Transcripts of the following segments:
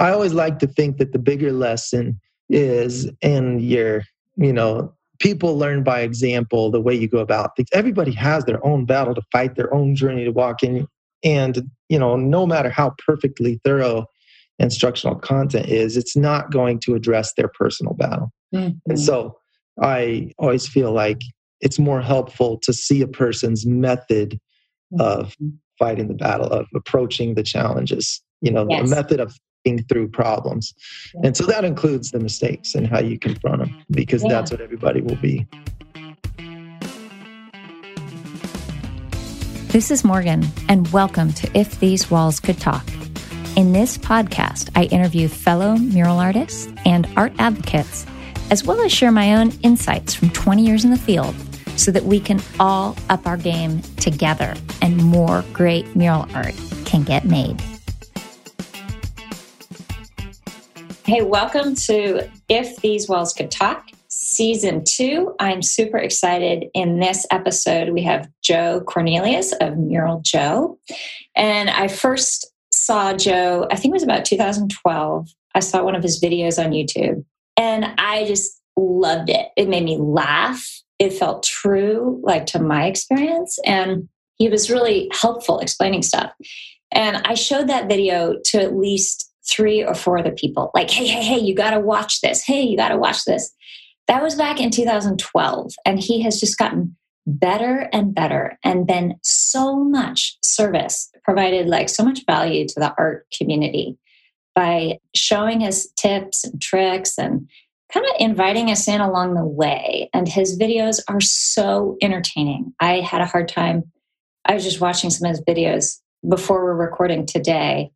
I always like to think that the bigger lesson is in your, you know, people learn by example the way you go about things. Everybody has their own battle to fight, their own journey to walk in. And, you know, no matter how perfectly thorough instructional content is, it's not going to address their personal battle. Mm-hmm. And so I always feel like it's more helpful to see a person's method of mm-hmm. fighting the battle, of approaching the challenges, you know, yes. a method of through problems. Yeah. And so that includes the mistakes and how you confront them, because yeah. that's what everybody will be. This is Morgan, and welcome to If These Walls Could Talk. In this podcast, I interview fellow mural artists and art advocates, as well as share my own insights from 20 years in the field so that we can all up our game together and more great mural art can get made. Hey, welcome to If These Walls Could Talk, season two. I'm super excited. In this episode, we have Joe Cornelius of Mural Joe. And I first saw Joe, I think it was about 2012. I saw one of his videos on YouTube and I just loved it. It made me laugh it felt true, like to my experience. And he was really helpful explaining stuff. And I showed that video to at least three or four other people like, hey, hey, hey, you got to watch this. Hey, you got to watch this. That was back in 2012. And he has just gotten better and better and been so much service, provided like so much value to the art community by showing us tips and tricks and kind of inviting us in along the way. And his videos are so entertaining. I had a hard time. I was just watching some of his videos before we're recording today,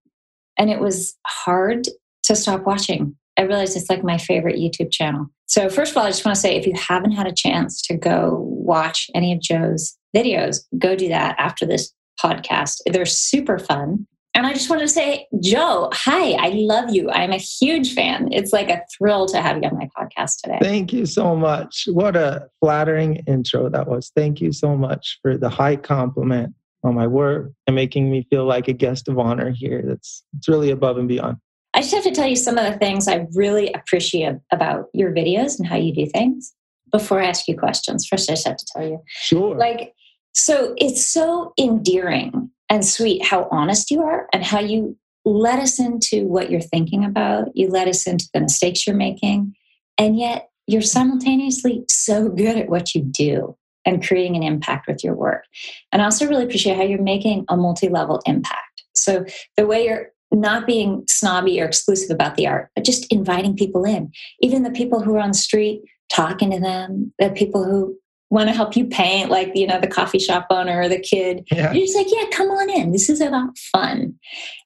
and it was hard to stop watching. I realized it's like my favorite YouTube channel. So, first of all, I just want to say if you haven't had a chance to go watch any of Joe's videos, go do that after this podcast. They're super fun. And I just want to say, Joe, hi, I love you. I'm a huge fan. It's like a thrill to have you on my podcast today. Thank you so much. What a flattering intro that was. Thank you so much for the high compliment on my work and making me feel like a guest of honor here. That's it's really above and beyond. I just have to tell you some of the things I really appreciate about your videos and how you do things before I ask you questions. First, I just have to tell you. Sure. Like, so it's so endearing and sweet how honest you are and how you let us into what you're thinking about. You let us into the mistakes you're making. And yet you're simultaneously so good at what you do and creating an impact with your work. And I also really appreciate how you're making a multi level impact. So the way you're not being snobby or exclusive about the art, but just inviting people in, even the people who are on the street, talking to them, the people who want to help you paint, like, you know, the coffee shop owner or the kid. Yeah. You're just like, yeah, come on in. This is about fun.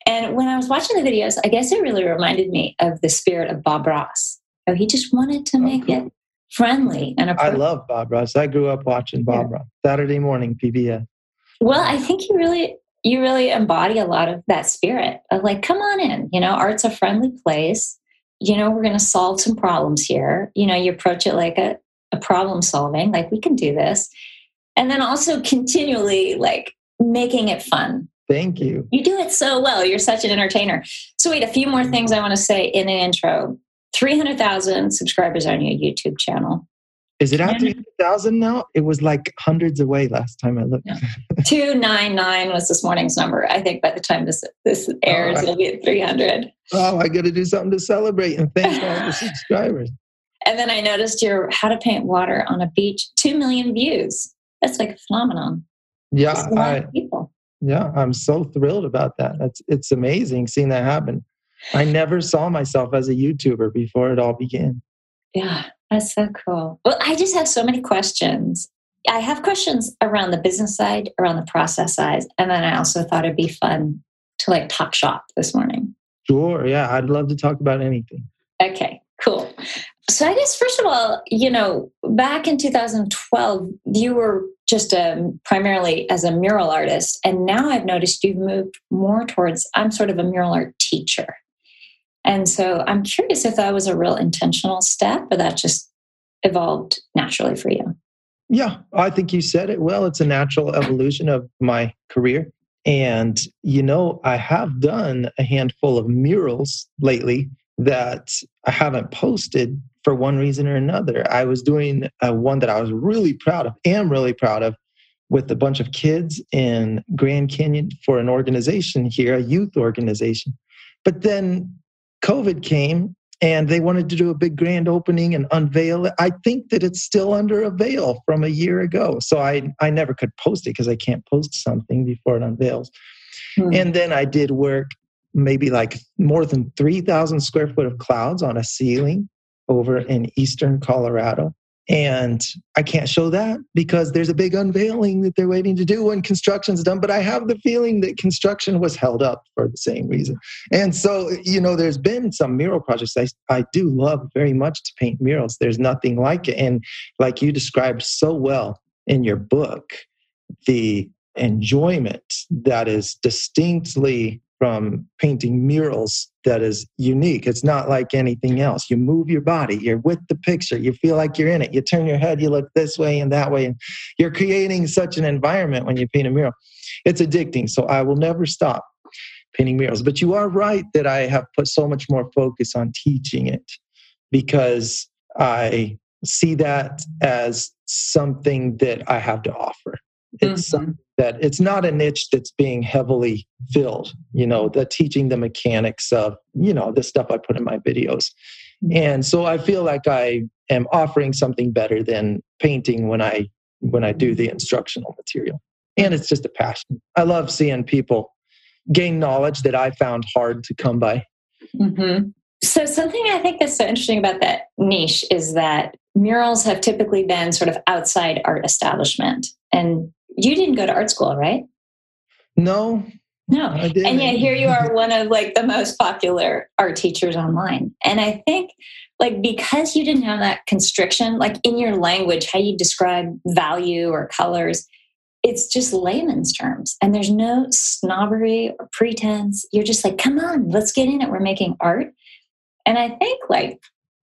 And when I was watching the videos, I guess it really reminded me of the spirit of Bob Ross. Oh, he just wanted to oh, make cool. it friendly and I love Bob Ross. I grew up watching Bob yeah. Ross. Saturday morning PBS. Well, I think you really you really embody a lot of that spirit of like, come on in. You know, art's a friendly place. You know, we're going to solve some problems here. You know, you approach it like a a problem solving, like we can do this. And then also continually like making it fun. Thank you. You do it so well. You're such an entertainer. So, wait, a few more things I want to say in an intro 300,000 subscribers on your YouTube channel. Is it at 300,000 now? It was like hundreds away last time I looked. 299 was this morning's number. I think by the time this this airs, oh, it'll be at 300. Oh, I got to do something to celebrate and thank all the subscribers. And then I noticed your How to Paint Water on a Beach, 2 million views. That's like a phenomenon. Yeah. I, people. Yeah, I'm so thrilled about that. That's it's amazing seeing that happen. I never saw myself as a YouTuber before it all began. Yeah, that's so cool. Well, I just have so many questions. I have questions around the business side, around the process side, and then I also thought it'd be fun to like talk shop this morning. Sure. Yeah, I'd love to talk about anything. Okay, cool. So I guess first of all, you know, back in 2012, you were just a, um, primarily as a mural artist, and now I've noticed you've moved more towards I'm sort of a mural art teacher. And so I'm curious if that was a real intentional step or that just evolved naturally for you. Yeah, I think you said it well. It's a natural evolution of my career. And, you know, I have done a handful of murals lately that I haven't posted for one reason or another. I was doing a one that I was really proud of, am really proud of, with a bunch of kids in Grand Canyon for an organization here, a youth organization. But then COVID came and they wanted to do a big grand opening and unveil it. I think that it's still under a veil from a year ago. So I, I never could post it because I can't post something before it unveils. Hmm. And then I did work maybe like more than 3,000 square foot of clouds on a ceiling over in eastern Colorado. And I can't show that because there's a big unveiling that they're waiting to do when construction's done. But I have the feeling that construction was held up for the same reason. And so, you know, there's been some mural projects I, I do love very much to paint murals. There's nothing like it. And like you described so well in your book, the enjoyment that is distinctly from painting murals that is unique. It's not like anything else. You move your body, you're with the picture, you feel like you're in it. You turn your head, you look this way and that way. And you're creating such an environment when you paint a mural. It's addicting. So I will never stop painting murals. But you are right that I have put so much more focus on teaching it because I see that as something that I have to offer. It's mm-hmm that it's not a niche that's being heavily filled you know the teaching the mechanics of you know the stuff i put in my videos. And so i feel like i am offering something better than painting when i when i do the instructional material. And it's just a passion. I love seeing people gain knowledge that i found hard to come by. Mm-hmm. so something i think that's so interesting about that niche is that murals have typically been sort of outside art establishment. And you didn't go to art school, right? No. No. And yet here you are one of like the most popular art teachers online. And I think like because you didn't have that constriction, like in your language, how you describe value or colors, it's just layman's terms. And there's no snobbery or pretense. You're just like, come on, let's get in it. We're making art. And I think like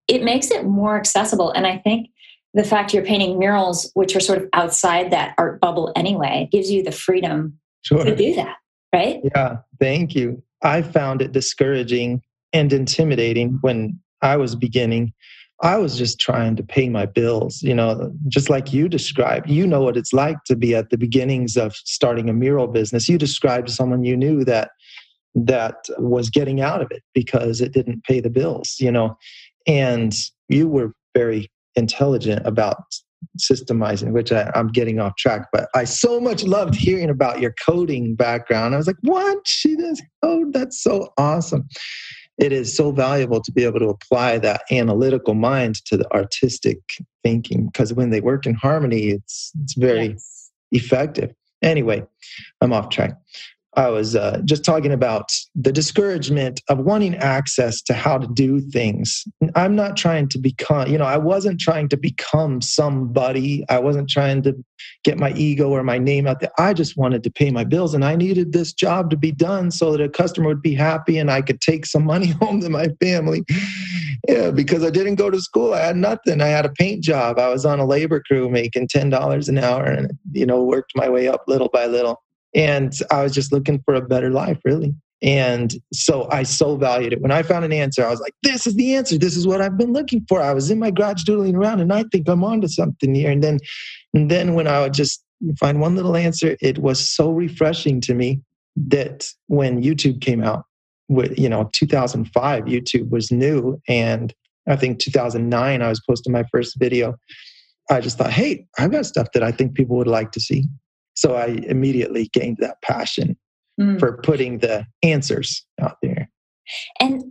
it makes it more accessible. And I think the fact you're painting murals, which are sort of outside that art bubble anyway, gives you the freedom sure. to do that, right? Yeah, thank you. I found it discouraging and intimidating when I was beginning. I was just trying to pay my bills, you know, just like you described. You know what it's like to be at the beginnings of starting a mural business. You described someone you knew that that was getting out of it because it didn't pay the bills, you know. And you were very intelligent about systemizing, which I, am getting off track. But I so much loved hearing about your coding background. I was like, what? She does code? That's so awesome. It is so valuable to be able to apply that analytical mind to the artistic thinking because when they work in harmony, it's it's very yes. effective. Anyway, I'm off track. I was uh, just talking about the discouragement of wanting access to how to do things. I'm not trying to become, you know, I wasn't trying to become somebody. I wasn't trying to get my ego or my name out there. I just wanted to pay my bills and I needed this job to be done so that a customer would be happy and I could take some money home to my family. Yeah, because I didn't go to school. I had nothing. I had a paint job. I was on a labor crew making $10 an hour and, you know, worked my way up little by little and I was just looking for a better life, really. And so I so valued it. When I found an answer, I was like, this is the answer. This is what I've been looking for. I was in my garage doodling around and I think I'm onto something here. And then and then when I would just find one little answer, it was so refreshing to me that when YouTube came out, with you know, 2005, YouTube was new. And I think 2009, I was posting my first video. I just thought, hey, I've got stuff that I think people would like to see. So I immediately gained that passion mm. for putting the answers out there. And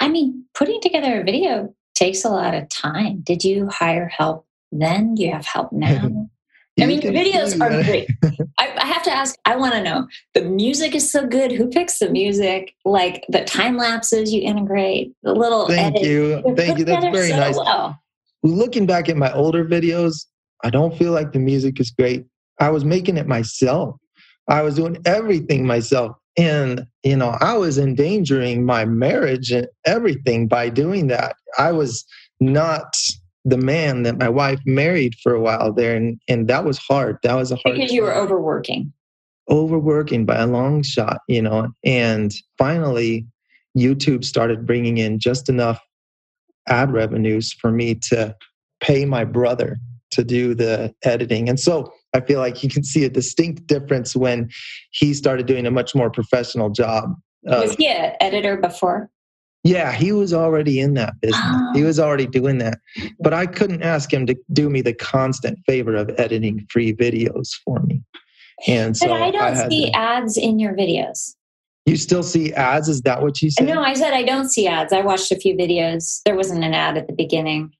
I mean, putting together a video takes a lot of time. Did you hire help then? Do you have help now? I mean, your videos are great. I, I, have to ask, I want to know the music is so good. Who picks the music? Like the time lapses you integrate, the little. Thank you. Thank you. That's very so nice. Well. Looking back at my older videos, I don't feel like the music is great. I was making it myself. I was doing everything myself. And, you know, I was endangering my marriage and everything by doing that. I was not the man that my wife married for a while there. And, and that was hard. That was a hard Because you were overworking. overworking by a long shot, you know. And finally, YouTube started bringing in just enough ad revenues for me to pay my brother to do the editing. And so I feel like you can see a distinct difference when he started doing a much more professional job. Was he an editor before? Yeah, he was already in that business. Oh. He was already doing that. But I couldn't ask him to do me the constant favor of editing free videos for me. And so but I don't I see to, ads in your videos. You still see ads? Is that what you said? No, I said I don't see ads. I watched a few videos. There wasn't an ad at the beginning.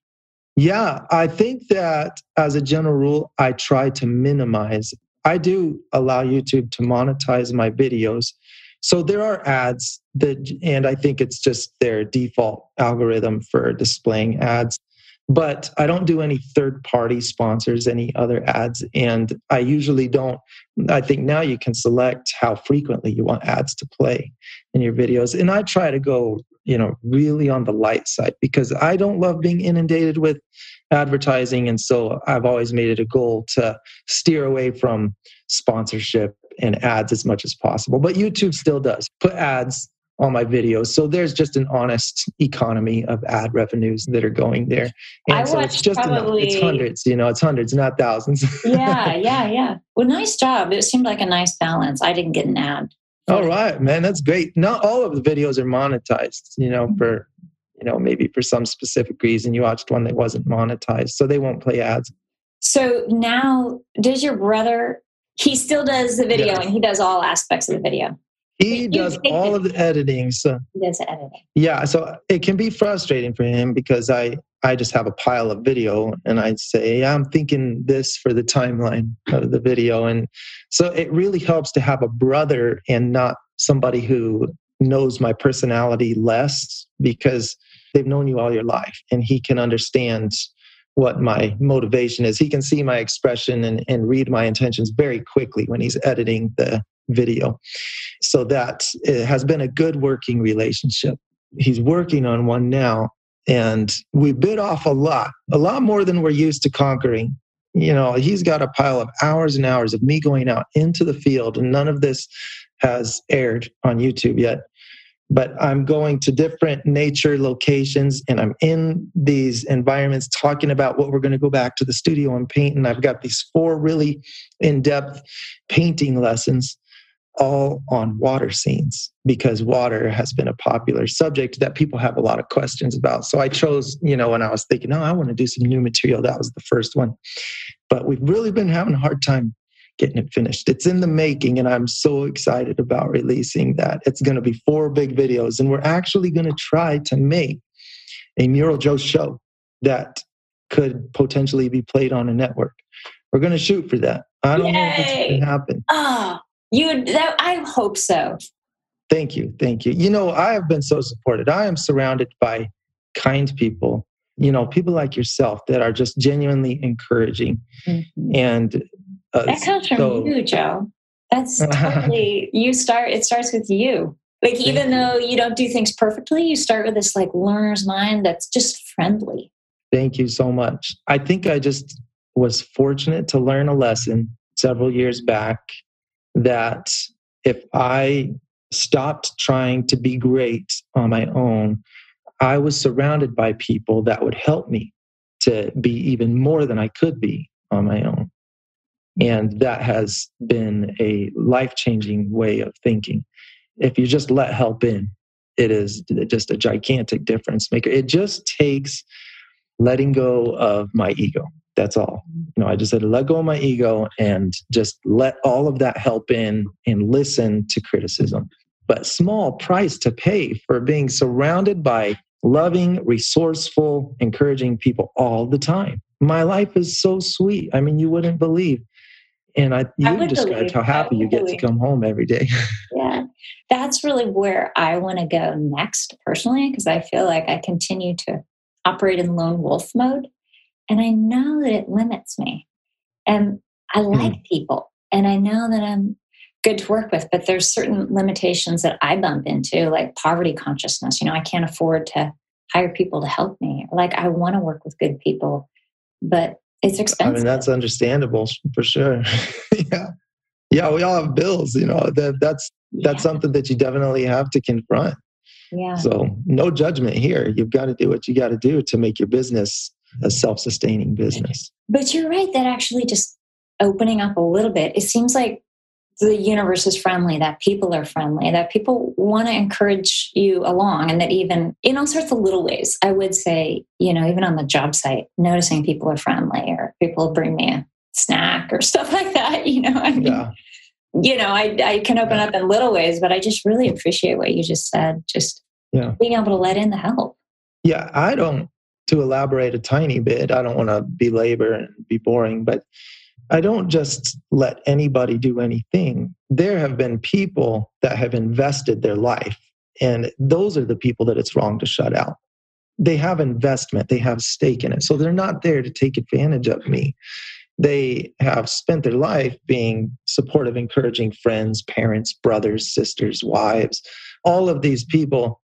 Yeah, I think that as a general rule, I try to minimize. I do allow YouTube to monetize my videos. So there are ads that, and I think it's just their default algorithm for displaying ads but I don't do any third party sponsors, any other ads. And I usually don't. I think now you can select how frequently you want ads to play in your videos. And I try to go, you know, really on the light side because I don't love being inundated with advertising. And so I've always made it a goal to steer away from sponsorship and ads as much as possible. But YouTube still does put ads on my videos. So there's just an honest economy of ad revenues that are going there. And I so it's just probably, enough. it's hundreds, you know, it's hundreds, not thousands. yeah, yeah, yeah. Well, nice job. It seemed like a nice balance. I didn't get an ad. All right, man, that's great. Not all of the videos are monetized, you know, for you know, maybe for some specific reason you watched one that wasn't monetized, so they won't play ads. So now does your brother he still does the video and he does all aspects of the video. He does all of the editing. So does editing. Yeah, so it can be frustrating for him because I I just have a pile of video and I say yeah, I'm thinking this for the timeline of the video, and so it really helps to have a brother and not somebody who knows my personality less because they've known you all your life and he can understand what my motivation is. He can see my expression and, and read my intentions very quickly when he's editing the video. So that has been a good working relationship. He's working on one now, and we bit off a lot, a lot more than we're used to conquering. You know, he's got a pile of hours and hours of me going out into the field, and none of this has aired on YouTube yet. But I'm going to different nature locations and I'm in these environments talking about what we're going to go back to the studio and paint. And I've got these four really in depth painting lessons all on water scenes because water has been a popular subject that people have a lot of questions about. So I chose, you know, when I was thinking, oh, I want to do some new material, that was the first one. But we've really been having a hard time getting it finished. It's in the making, and I'm so excited about releasing that. It's going to be four big videos, and we're actually going to try to make a Mural Joe show that could potentially be played on a network. We're going to shoot for that. I don't Yay. know if it's going to happen. Oh, you that I hope so. Thank you. Thank you. You know, I have been so supported. I am surrounded by kind people, you know, people like yourself that are just genuinely encouraging. Mm-hmm. And uh, that comes from so, you, Joe. That's totally, you start, it starts with you. Like, even you. though you don't do things perfectly, you start with this like learner's mind that's just friendly. Thank you so much. I think I just was fortunate to learn a lesson several years back that if I stopped trying to be great on my own, I was surrounded by people that would help me to be even more than I could be on my own. And that has been a life changing way of thinking. If you just let help in, it is just a gigantic difference maker. It just takes letting go of my ego. That's all. You know, I just had to let go of my ego and just let all of that help in and listen to criticism. But small price to pay for being surrounded by loving, resourceful, encouraging people all the time. My life is so sweet. I mean, you wouldn't believe. And I, you I described believe. how happy you get believe. to come home every day. yeah. That's really where I want to go next personally, because I feel like I continue to operate in lone wolf mode. And I know that it limits me. And I mm-hmm. like mm. people and I know that I'm good to work with, but there's certain limitations that I bump into, like poverty consciousness. You know, I can't afford to hire people to help me. Like I want to work with good people, but it's expensive. I mean, that's understandable for sure. yeah. Yeah, we all have bills. You know that that's that's Yeah. something that you definitely have to confront. Yeah. So no judgment here. You've got to do what you got to do to make your business a self-sustaining business. But you're right that actually just opening up a little bit, it seems like the universe is friendly, that people are friendly, that people want to encourage you along, and that even in all sorts of little ways, I would say, you know, even on the job site, noticing people are friendly or people bring me a snack or stuff like that, you know, I mean, Yeah. you know, I, I can open up in little ways, but I just really appreciate what you just said, just Yeah. being able to let in the help. Yeah, I don't, to elaborate a tiny bit, I don't want to belabor and be boring, but I don't just let anybody do anything. There have been people that have invested their life, and those are the people that it's wrong to shut out. They have investment, they have stake in it. So they're not there to take advantage of me. They have spent their life being supportive, encouraging friends, parents, brothers, sisters, wives, all of these people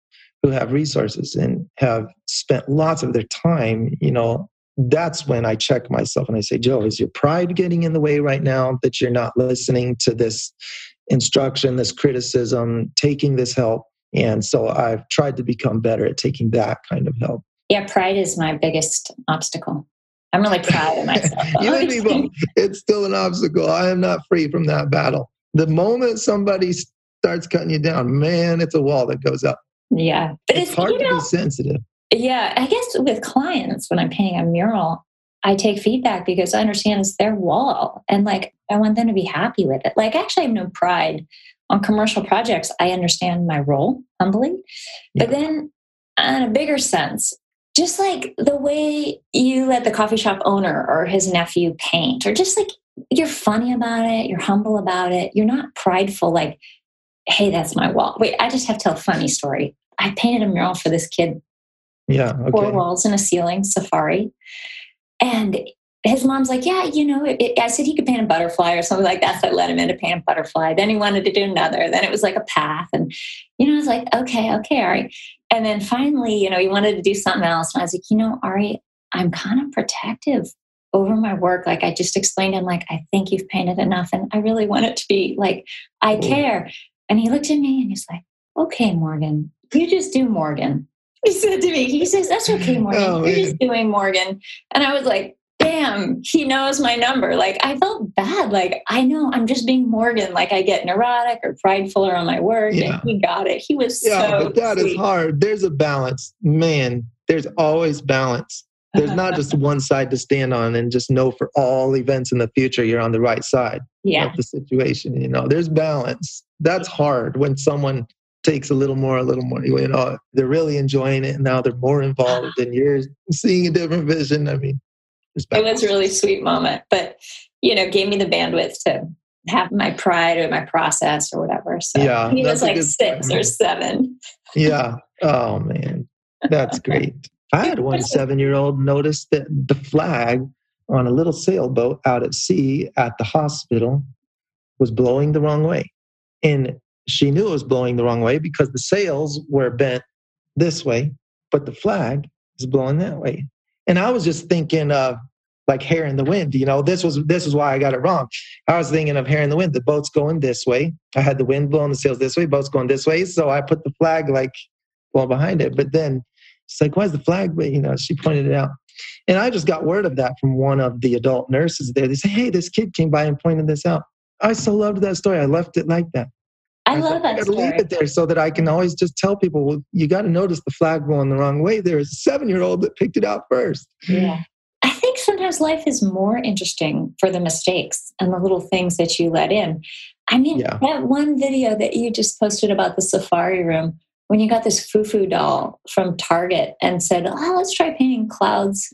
who have resources and have spent lots of their time, you know, that's when I check myself and I say, Joe, is your pride getting in the way right now that you're not listening to this instruction, this criticism, taking this help? And so I've tried to become better at taking that kind of help. Yeah, pride is my biggest obstacle. I'm really proud of myself. you and me both. It's still an obstacle. I am not free from that battle. The moment somebody starts cutting you down, man, it's a wall that goes up. Yeah, but It's it's, hard you to be sensitive. yeah. I guess with clients when I'm painting a mural, I take feedback because I understand it's their wall, and like I want them to be happy with it. Like actually, I have no pride on commercial projects. I understand my role humbly, but then on a bigger sense. Just like the way you let the coffee shop owner or his nephew paint, or just like you're funny about it, you're humble about it, you're not prideful, like, hey, that's my wall. Wait, I just have to tell a funny story. I painted a mural for this kid. Yeah. four walls and a ceiling safari. And his mom's like yeah you know it, i said he could paint a butterfly or something like that. So i let him in to paint a butterfly. Then he wanted to do another. Then it was like a path and you know i was like okay okay ari and then finally you know he wanted to do something else. And i was like you know ari i'm kind of protective over my work. Like i just explained to him like i think you've painted enough and i really want it to be like i care and he looked at me and he's like okay morgan you just do morgan he said to me, he says, That's okay, oh, Morgan. Oh, You're man. just doing Morgan. And I was like, Damn, he knows my number. Like, I felt bad. Like, I know I'm just being Morgan. Like, I get neurotic or prideful around my work. Yeah. And he got it. He was Yeah, so. but that is sweet. hard. There's a balance. Man, there's always balance. There's not just one side to stand on and just know for all events in the future you're on the right side yeah. of the situation. You know, there's balance. That's hard when someone takes a little more, a little more. You know, they're really enjoying it and now they're more involved and you're seeing a different vision. I mean, It was a really sweet moment, but, you know, gave me the bandwidth to have my pride or my process or whatever. So Yeah, he was like six or seven. Yeah. Oh man, that's great. I had one seven-year-old notice that the flag on a little sailboat out at sea at the hospital was blowing the wrong way, and she knew it was blowing the wrong way because the sails were bent this way, but the flag is blowing that way. And I was just thinking of like hair in the wind. You know, this was this is why I got it wrong. I was thinking of hair in the wind. The boat's going this way. I had the wind blowing the sails this way. Boat's going this way. So I put the flag like well behind it. But then she's like, "Why's the flag?" But you know, she pointed it out, and I just got word of that from one of the adult nurses there. They say, "Hey, this kid came by and pointed this out." I so loved that story. I left it like that. I was love that gotta leave it there so that I can always just tell people, "Well, you got to notice the flag going the wrong way." There is a seven-year-old that picked it out first. Yeah. I think sometimes life is more interesting for the mistakes and the little things that you let in. I mean, Yeah. that one video that you just posted about the safari room when you got this foo-foo doll from Target and said, "Oh, let's try painting clouds,"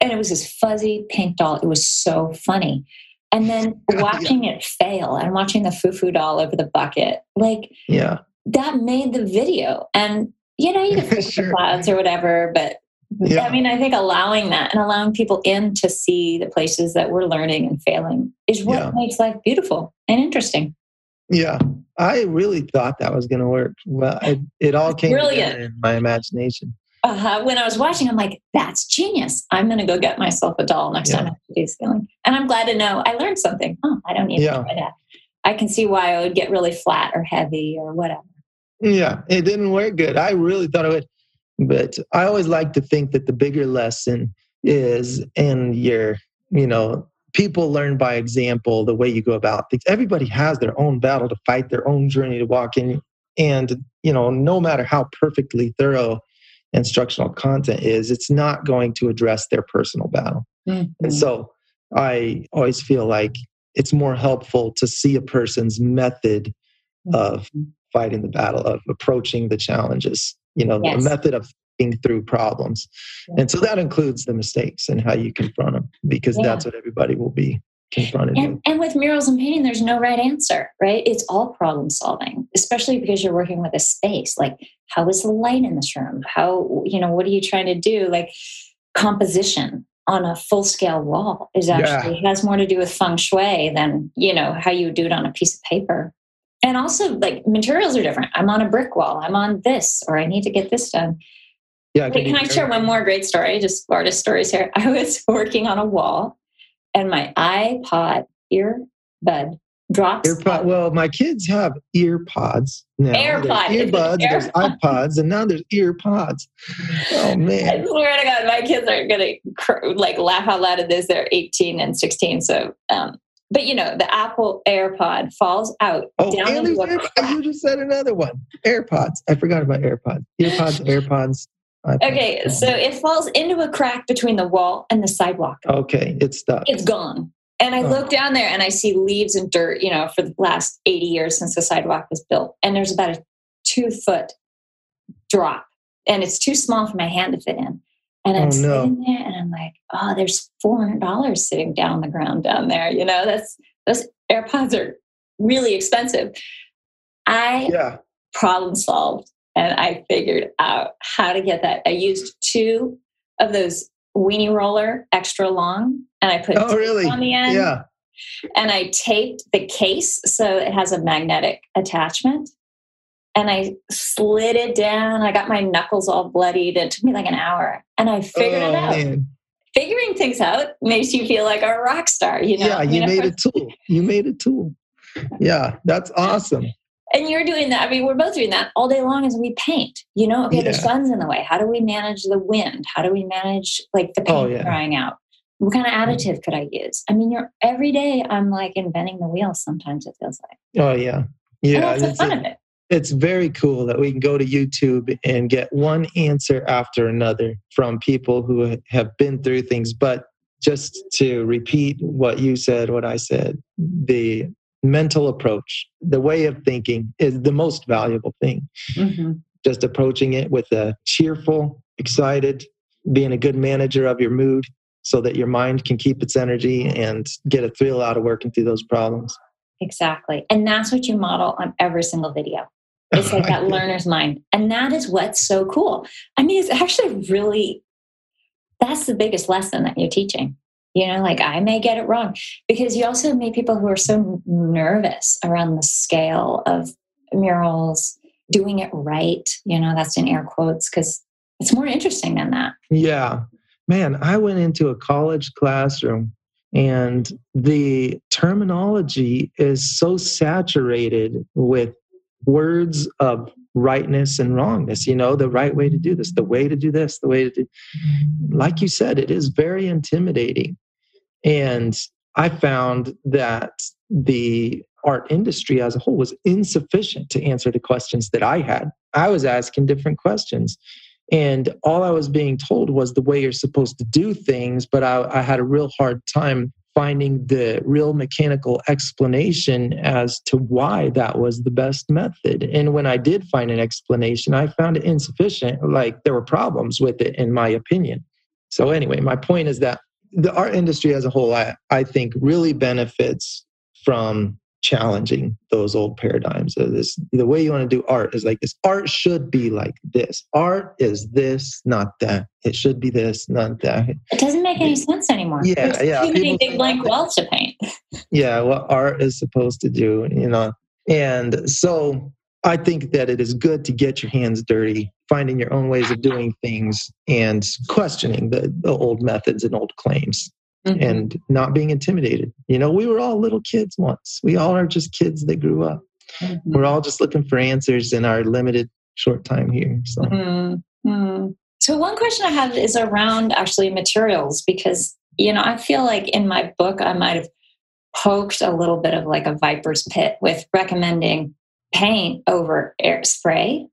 and it was this fuzzy pink doll. It was so funny. And then Yeah. watching it fail and watching the foo-foo doll over the bucket, like Yeah, that made the video. And you know, you can fix Sure. the clouds or whatever, but Yeah. I mean, I think allowing that and allowing people in to see the places that we're learning and failing is what Yeah. makes life beautiful and interesting. Yeah. I really thought that was going to work. Well, it, it all came in my imagination. Uh, when I was watching, I'm like, that's genius. I'm going to go get myself a doll next Yeah. time I have to do ceiling. And I'm glad to know I learned something. Oh, I don't need Yeah. to try that. I can see why it would get really flat or heavy or whatever. Yeah, it didn't work good. I really thought it would. But I always like to think that the bigger lesson is in your, you know, people learn by example the way you go about things. Everybody has their own battle to fight, their own journey to walk in. And, you know, no matter how perfectly thorough instructional content is, it's not going to address their personal battle. Mm-hmm. And so I always feel like it's more helpful to see a person's method of mm-hmm. fighting the battle, of approaching the challenges, you know, yes. the method of through problems. And so that includes the mistakes and how you confront them, because yeah. that's what everybody will be confronted and, with. And with murals and painting, there's no right answer, right? It's all problem solving, especially because you're working with a space. Like, how is the light in this room? How, you know, what are you trying to do? Like, composition on a full scale wall is actually yeah. has more to do with feng shui than you know how you do it on a piece of paper and also like materials are different i'm on a brick wall i'm on this or i need to get this done yeah can, can i share one more great story just artist stories here i was working on a wall and my ipod earbud drops. AirPod. Well, my kids have ear pods now. AirPod. There's earbuds, there's iPods, and now there's ear pods. Oh man! I swear to God, my kids are gonna like laugh out loud at this. They're 18 and 16, so. Um, but you know, the Apple AirPod falls out. Oh, down and AirPods. you just said another one. AirPods. I forgot about AirPods. EarPods, AirPods. Okay, so it falls into a crack between the wall and the sidewalk. Okay, it's stuck. It's gone. And I oh. look down there and I see leaves and dirt, you know, for the last 80 years since the sidewalk was built. And there's about a two foot drop. And it's too small for my hand to fit in. And oh, I'm oh, no. sitting there and I'm like, oh, there's $400 sitting down on the ground down there. You know, that's those AirPods are really expensive. I yeah. problem solved and I figured out how to get that. I used two of those weenie roller extra long and I put oh, really? on the end. Yeah. And I taped the case so it has a magnetic attachment. And I slid it down. I got my knuckles all bloodied. It took me like an hour. And I figured oh, it out. Man. Figuring things out makes you feel like a rock star, you know? Yeah, you, you know? made a tool. You made a tool. Yeah, that's awesome and you're doing that. I mean, we're both doing that all day long as we paint. You know, okay, yeah. the sun's in the way. How do we manage the wind? How do we manage like the paint oh, yeah. drying out? What kind of mm-hmm. additive could I use? I mean, you're every day. I'm like inventing the wheel. Sometimes it feels like. Oh yeah, yeah. And that's the fun of it. It's very cool that we can go to YouTube and get one answer after another from people who have been through things. But just to repeat what you said, what I said, the mental approach, the way of thinking is the most valuable thing. Mm-hmm. Just approaching it with a cheerful, excited, being a good manager of your mood so that your mind can keep its energy and get a thrill out of working through those problems. Exactly. And that's what you model on every single video. It's like that learner's mind. And that is what's so cool. I mean, it's actually really, that's the biggest lesson that you're teaching you know like i may get it wrong because you also meet people who are so nervous around the scale of murals doing it right you know that's in air quotes because it's more interesting than that. Yeah. Man i went into a college classroom and the terminology is so saturated with words of rightness and wrongness you know the right way to do this the way to do this the way to do like you said it is very intimidating and I found that the art industry as a whole was insufficient to answer the questions that I had. I was asking different questions. And all I was being told was the way you're supposed to do things, but I, I had a real hard time finding the real mechanical explanation as to why that was the best method. And when I did find an explanation, I found it insufficient. Like there were problems with it, in my opinion. So, anyway, my point is that the art industry as a whole, I, I think, really benefits from challenging those old paradigms. So this, the way you want to do art is like this. Art should be like this. Art is this, not that. It should be this, not that. It doesn't make any sense anymore. Yeah, There's yeah. Too many big blank walls to paint. yeah, what art is supposed to do, you know. And so I think that it is good to get your hands dirty, finding your own ways of doing things and questioning the, the old methods and old claims. mm-hmm. and not being intimidated. You know, we were all little kids once. We all are just kids that grew up. Mm-hmm. We're all just looking for answers in our limited short time here. So. Mm-hmm. So one question I have is around actually materials because you know I feel like in my book I might have poked a little bit of like a viper's pit with recommending paint over air spray,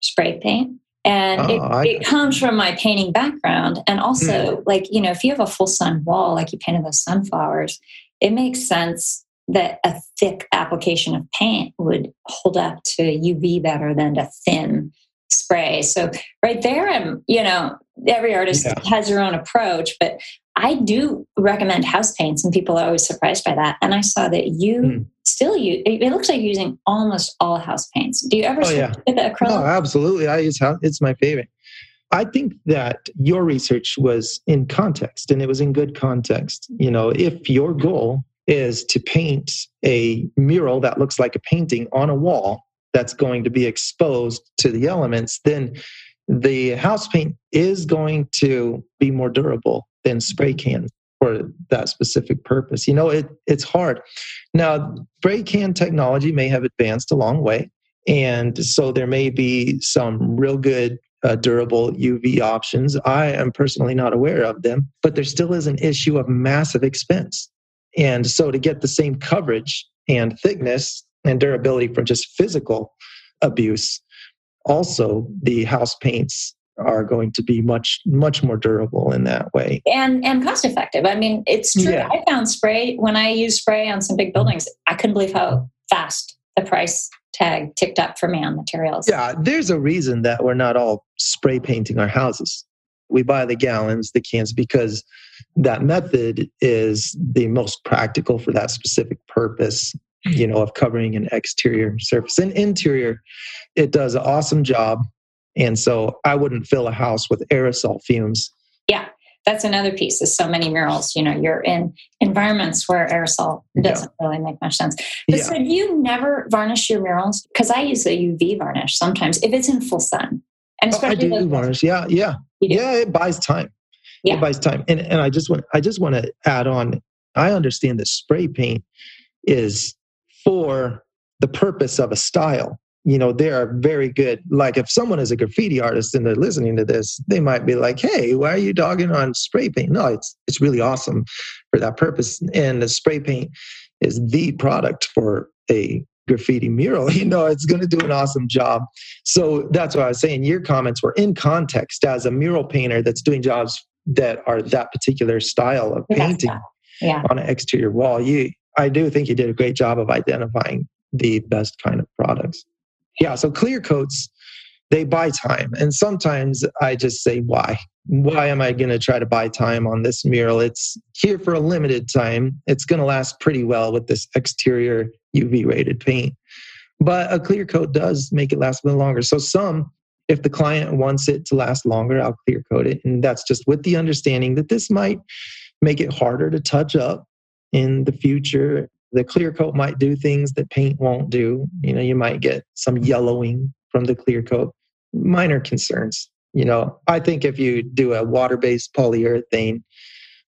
spray paint. And oh, it, I... it, comes from my painting background. And also, mm. like, you know, if you have a full sun wall, like you painted those sunflowers, it makes sense that a thick application of paint would hold up to UV better than a thin spray. So right there, I'm, you know, every artist yeah. has their own approach, but I do recommend house paints, and people are always surprised by that. And I saw that you mm. Still use. It looks like you're using almost all house paints. Do you ever oh, yeah. the acrylic? Oh, absolutely. I use house. It's my favorite. I think that your research was in context, and it was in good context. You know, if your goal is to paint a mural that looks like a painting on a wall that's going to be exposed to the elements, then the house paint is going to be more durable than spray can for that specific purpose. You know, it, it's hard. Now, spray can technology may have advanced a long way. And so there may be some real good uh, durable UV options. I am personally not aware of them, but there still is an issue of massive expense. And so to get the same coverage and thickness and durability for just physical abuse, also the house paints are going to be much much more durable in that way. And and cost effective i mean it's true. Yeah. i found spray when i used spray on some big mm-hmm. buildings i couldn't believe how fast the price tag ticked up for me on materials. Yeah there's a reason that we're not all spray painting our houses. We buy the gallons the cans because that method is the most practical for that specific purpose you know of covering an exterior surface. And interior it does an awesome job and so I wouldn't fill a house with aerosol fumes. Yeah, that's another piece. Is so many murals, you know, you're in environments where aerosol doesn't yeah. really make much sense. But yeah. so you never varnish your murals? Because I use a UV varnish sometimes if it's in full sun. And especially oh, I do varnish. Yeah, yeah, yeah. It buys time. Yeah. It buys time. And and I just want I just want to add on. I understand that spray paint is for the purpose of a style you know they are very good. Like if someone is a graffiti artist and they're listening to this they might be like hey why are you dogging on spray paint? No it's it's really awesome for that purpose. And the spray paint is the product for a graffiti mural. You know it's going to do an awesome job. So that's what i was saying your comments were in context as a mural painter that's doing jobs that are that particular style of painting yeah. on an exterior wall. You i do think you did a great job of identifying the best kind of products yeah, so clear coats, they buy time. And sometimes I just say, why? Why am I going to try to buy time on this mural? It's here for a limited time. It's going to last pretty well with this exterior UV rated paint. But a clear coat does make it last a little longer. So, some, if the client wants it to last longer, I'll clear coat it. And that's just with the understanding that this might make it harder to touch up in the future the clear coat might do things that paint won't do. You know, you might get some yellowing from the clear coat. Minor concerns. You know, I think if you do a water-based polyurethane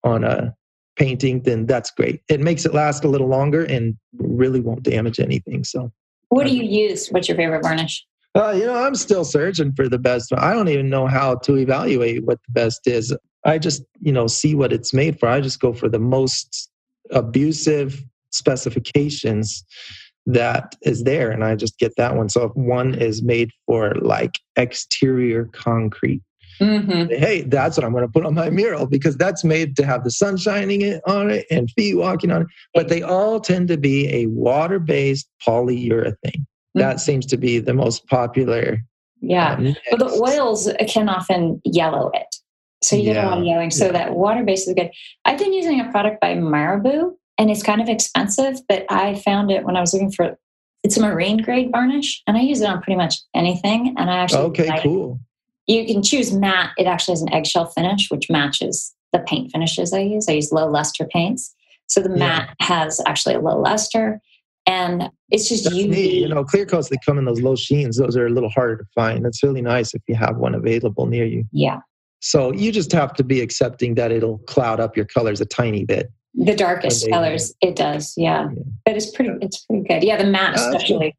on a painting, then that's great. It makes it last a little longer and really won't damage anything. So, what do you use? What's your favorite varnish? Uh, you know, I'm still searching for the best. I don't even know how to evaluate what the best is. I just, you know, see what it's made for. I just go for the most abusive specifications that is there and i just get that one so if one is made for like exterior concrete mm-hmm. hey that's what i'm going to put on my mural because that's made to have the sun shining on it and feet walking on it but they all tend to be a water-based polyurethane mm-hmm. that seems to be the most popular yeah um, but the oils can often yellow it so you yeah. get a lot of yellowing so yeah. that water-based is good i've been using a product by Marabu and it's kind of expensive, but I found it when I was looking for it's a marine grade varnish, and I use it on pretty much anything. And I actually okay, like, cool. You can choose matte. It actually has an eggshell finish, which matches the paint finishes I use. I use low luster paints, so the matte yeah. has actually a low luster, and it's just That's UV. Neat. You know, clear coats that come in those low sheens; those are a little harder to find. It's really nice if you have one available near you. Yeah, So you just have to be accepting that it'll cloud up your colors a tiny bit. The darkest colors, it does, yeah. Yeah. But it's pretty, it's pretty good. Yeah, the matte especially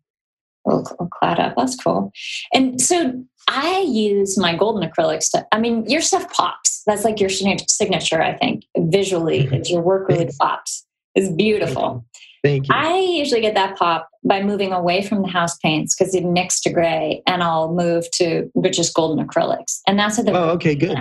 will, will cloud up. That's cool. And so I use my golden acrylics to. I mean, your stuff pops. That's like your signature. I think visually, Mhm. it's your work really Thanks. pops. It's beautiful. Thank you. I usually get that pop by moving away from the house paints because they mix to gray, and I'll move to just golden acrylics, and that's what the. oh, okay, good.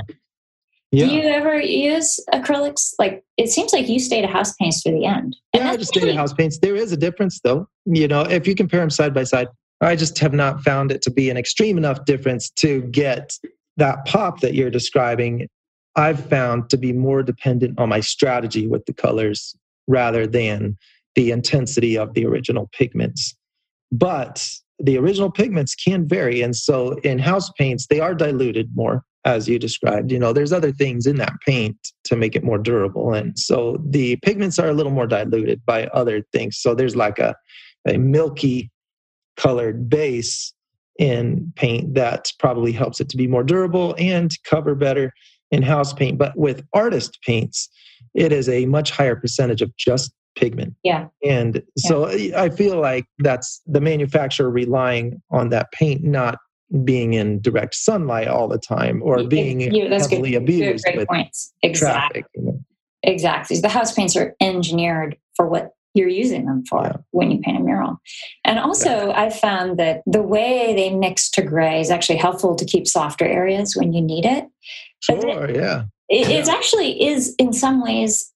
Do you ever use acrylics? Like it seems like you stay to house paints to the end. And Yeah, I just stay to house paints. There is a difference, though. You know, if you compare them side by side, I just have not found it to be an extreme enough difference to get that pop that you're describing. I've found to be more dependent on my strategy with the colors rather than the intensity of the original pigments. But the original pigments can vary. And so in house paints, they are diluted more, as you described. You know, there's other things in that paint to make it more durable. And so the pigments are a little more diluted by other things. So there's like a, a milky colored base in paint that probably helps it to be more durable and cover better in house paint. But with artist paints, it is a much higher percentage of just pigment. Yeah. And so I feel like that's the manufacturer relying on that paint not being in direct sunlight all the time or being You- that's heavily Good, abused great with points. Exactly. traffic. you know. Exactly. The house paints are engineered for what you're using them for Yeah. when you paint a mural. And also, I found that the way they mix to gray is actually helpful to keep softer areas when you need it. But Sure, yeah. It, it Yeah. actually is, in some ways,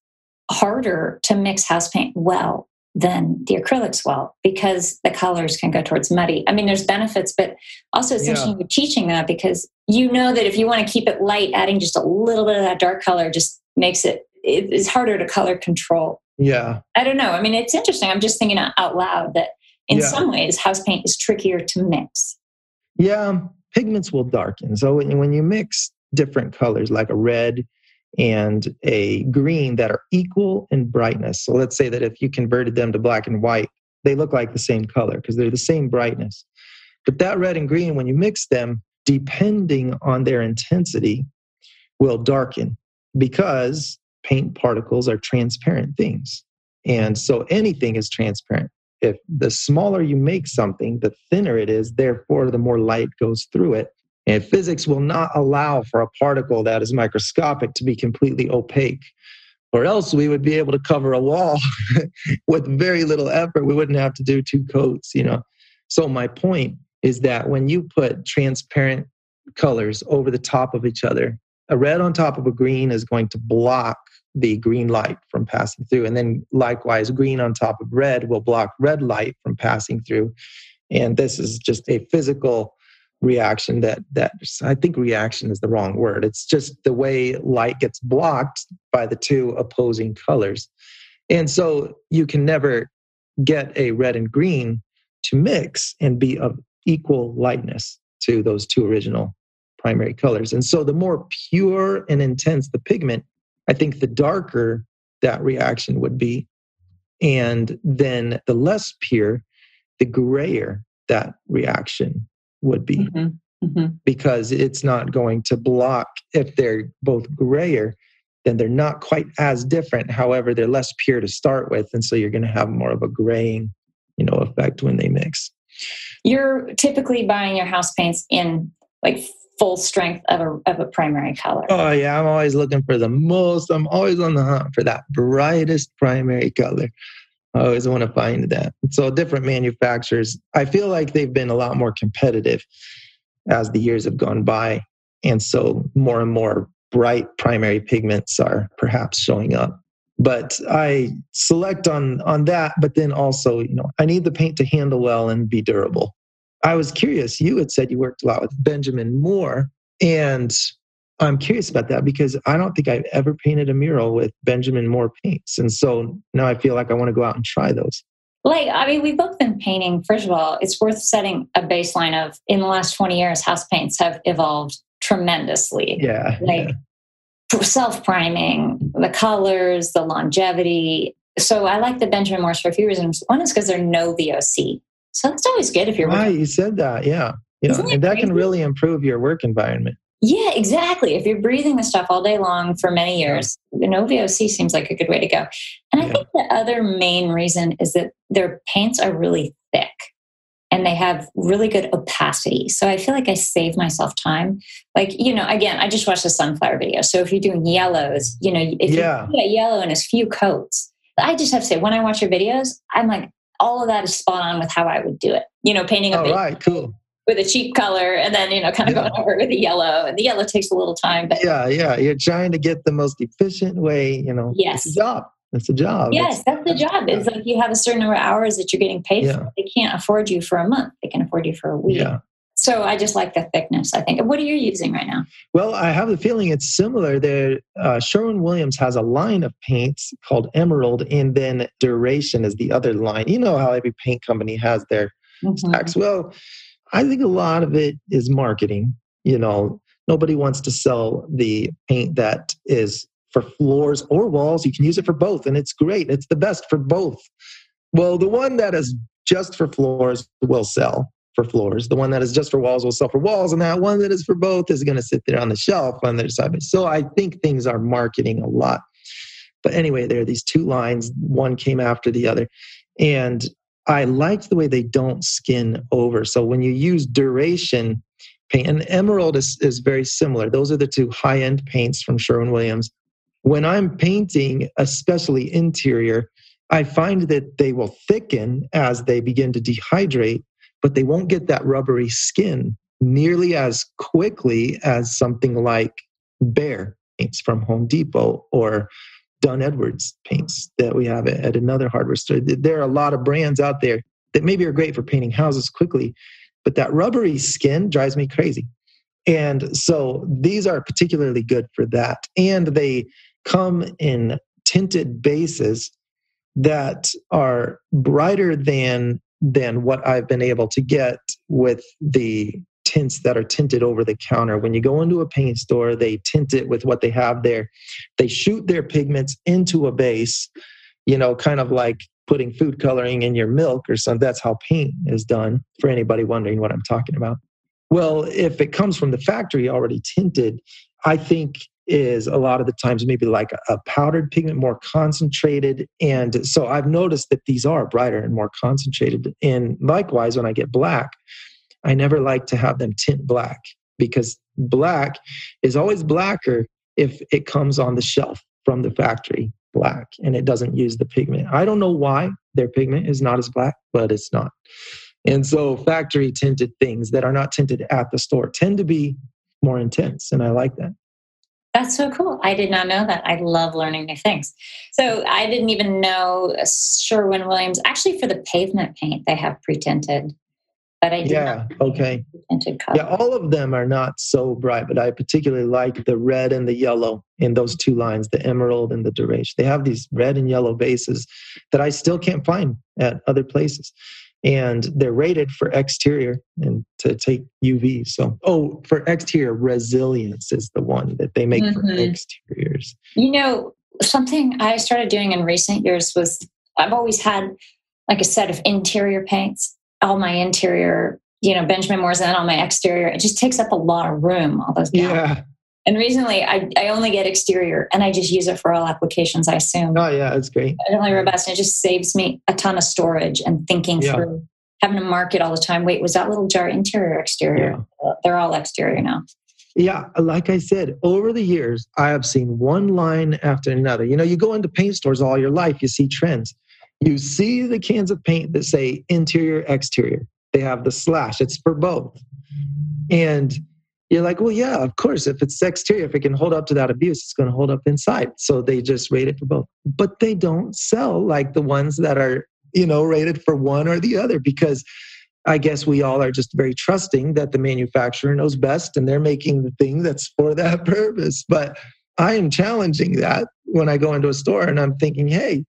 harder to mix house paint well than the acrylics well because the colors can go towards muddy. I mean, there's benefits, but also it's Yeah. interesting you're teaching that because you know that if you want to keep it light, adding just a little bit of that dark color just makes it it is harder to color control. Yeah. I don't know. I mean, it's interesting. I'm just thinking out loud that in Yeah. some ways house paint is trickier to mix. Yeah, pigments will darken. So when you mix different colors like a red and a green that are equal in brightness. So let's say that if you converted them to black and white, they look like the same color because they're the same brightness. But that red and green, when you mix them, depending on their intensity, will darken because paint particles are transparent things. And so anything is transparent. If the smaller you make something, the thinner it is, therefore, the more light goes through it. And physics will not allow for a particle that is microscopic to be completely opaque, or else we would be able to cover a wall with very little effort. We wouldn't have to do two coats, you know. So, my point is that when you put transparent colors over the top of each other, a red on top of a green is going to block the green light from passing through. And then likewise, green on top of red will block red light from passing through. And this is just a physical reaction that that I think reaction is the wrong word. It's just the way light gets blocked by the two opposing colors. And so you can never get a red and green to mix and be of equal lightness to those two original primary colors. And so the more pure and intense the pigment, I think the darker that reaction would be. And then the less pure, the grayer that reaction would be Mm-hmm. Mm-hmm. because it's not going to block if they're both grayer then they're not quite as different however they're less pure to start with and so you're going to have more of a graying you know effect when they mix You're typically buying your house paints in like full strength of a of a primary color. oh yeah i'm always looking for the most i'm always on the hunt for that brightest primary color i always want to find that. So different manufacturers i feel like they've been a lot more competitive as the years have gone by and so more and more bright primary pigments are perhaps showing up. But i select on on that but then also you know i need the paint to handle well and be durable. I was curious you had said you worked a lot with benjamin moore and i'm curious about that because i don't think i've ever painted a mural with benjamin moore paints and so now i feel like i want to go out and try those Like, I mean, we've both been painting. First of all, it's worth setting a baseline of in the last 20 years, house paints have evolved tremendously. yeah Like yeah. self priming, the colors, the longevity. So I like the Benjamin Moores for a few reasons. One is because they're no VOC. So that's always good if you're Right, you said that. Yeah. Yeah. And that can really improve your work environment. Yeah, exactly. If you're breathing the stuff all day long for many years, an OVOC seems like a good way to go. And I think the other main reason is that their paints are really thick and they have really good opacity. So I feel like I save myself time. Like, you know, again, I just watched the sunflower video. So if you're doing yellows, you know, if yeah. you get yellow in as few coats, I just have to say, when I watch your videos, I'm like, all of that is spot on with how I would do it. You know, painting a oh, all right, cool. With a cheap color and then, you know, kind of yeah. going over with the yellow. And the yellow takes a little time. But yeah, yeah. You're trying to get the most efficient way, you know. Yes. it's job. That's a job. Yes, that's, that's the job. It's like you have a certain number of hours that you're getting paid yeah. for. They can't afford you for a month. They can afford you for a week. Yeah. So I just like the thickness. I think. What are you using right now? Well, I have the feeling it's similar. There, uh, Sherwin Williams has a line of paints called Emerald, and then Duration is the other line. You know how every paint company has their mm-hmm. stacks. Well, I think a lot of it is marketing. You know, nobody wants to sell the paint that is for floors or walls. You can use it for both, and it's great. It's the best for both. Well, the one that is just for floors will sell for floors. The one that is just for walls will sell for walls, and that one that is for both is going to sit there on the shelf on their side. So I think things are marketing a lot. But anyway, there are these two lines. One came after the other, and I liked the way they don't skin over. So when you use duration paint, and Emerald is, is very similar. Those are the two high end paints from Sherwin Williams when I'm painting, especially interior, I find that they will thicken as they begin to dehydrate, but they won't get that rubbery skin nearly as quickly as something like Behr paints from Home Depot or Dunn Edwards paints that we have at another hardware store. There are a lot of brands out there that maybe are great for painting houses quickly, but that rubbery skin drives me crazy. And so these are particularly good for that. And they come in tinted bases that are brighter than than what I've been able to get with the tints that are tinted over the counter. When you go into a paint store, they tint it with what they have there. They shoot their pigments into a base, you know, kind of like putting food coloring in your milk or something. That's how paint is done, for anybody wondering what I'm talking about. Well, if it comes from the factory already tinted, I think is a lot of the times maybe like a, powdered pigment, more concentrated. And so I've noticed that these are brighter and more concentrated. And likewise, when I get black, I never like to have them tint black because black is always blacker if it comes on the shelf from the factory black and it doesn't use the pigment. I don't know why their pigment is not as black, but it's not. And so factory tinted things that are not tinted at the store tend to be more intense. And I like that. That's so cool. I did not know that. I love learning new things. So I didn't even know uh, Sherwin Williams. Actually, for the pavement paint, they have pre-tinted. But I yeah, okay. Yeah, all of them are not so bright, but I particularly like the red and the yellow in those two lines, the emerald and the duration. They have these red and yellow bases that I still can't find at other places and they're rated for exterior and to take UV. So, oh, for exterior, resilience is the one that they make mm-hmm. for exteriors. You know, something I started doing in recent years was I've always had like a set of interior paints, all my interior, you know, Benjamin Moore's and all my exterior. It just takes up a lot of room, all those gallons. Yeah. And recently, I, I only get exterior and I just use it for all applications, I assume. Oh, yeah, it's great. It's Only robust. And it just saves me a ton of storage and thinking yeah. through having to mark it all the time. Wait, was that little jar interior or exterior? Yeah. Uh, they're all exterior now. Yeah, like I said, over the years, I have seen one line after another. You know, you go into paint stores all your life, you see trends. You see the cans of paint that say interior, exterior. They have the slash, it's for both. And you're like, well, yeah, of course. If it's exterior, if it can hold up to that abuse, it's going to hold up inside. So they just rate it for both. But they don't sell like the ones that are, you know, rated for one or the other because I guess we all are just very trusting that the manufacturer knows best and they're making the thing that's for that purpose. But I am challenging that when I go into a store and I'm thinking, hey,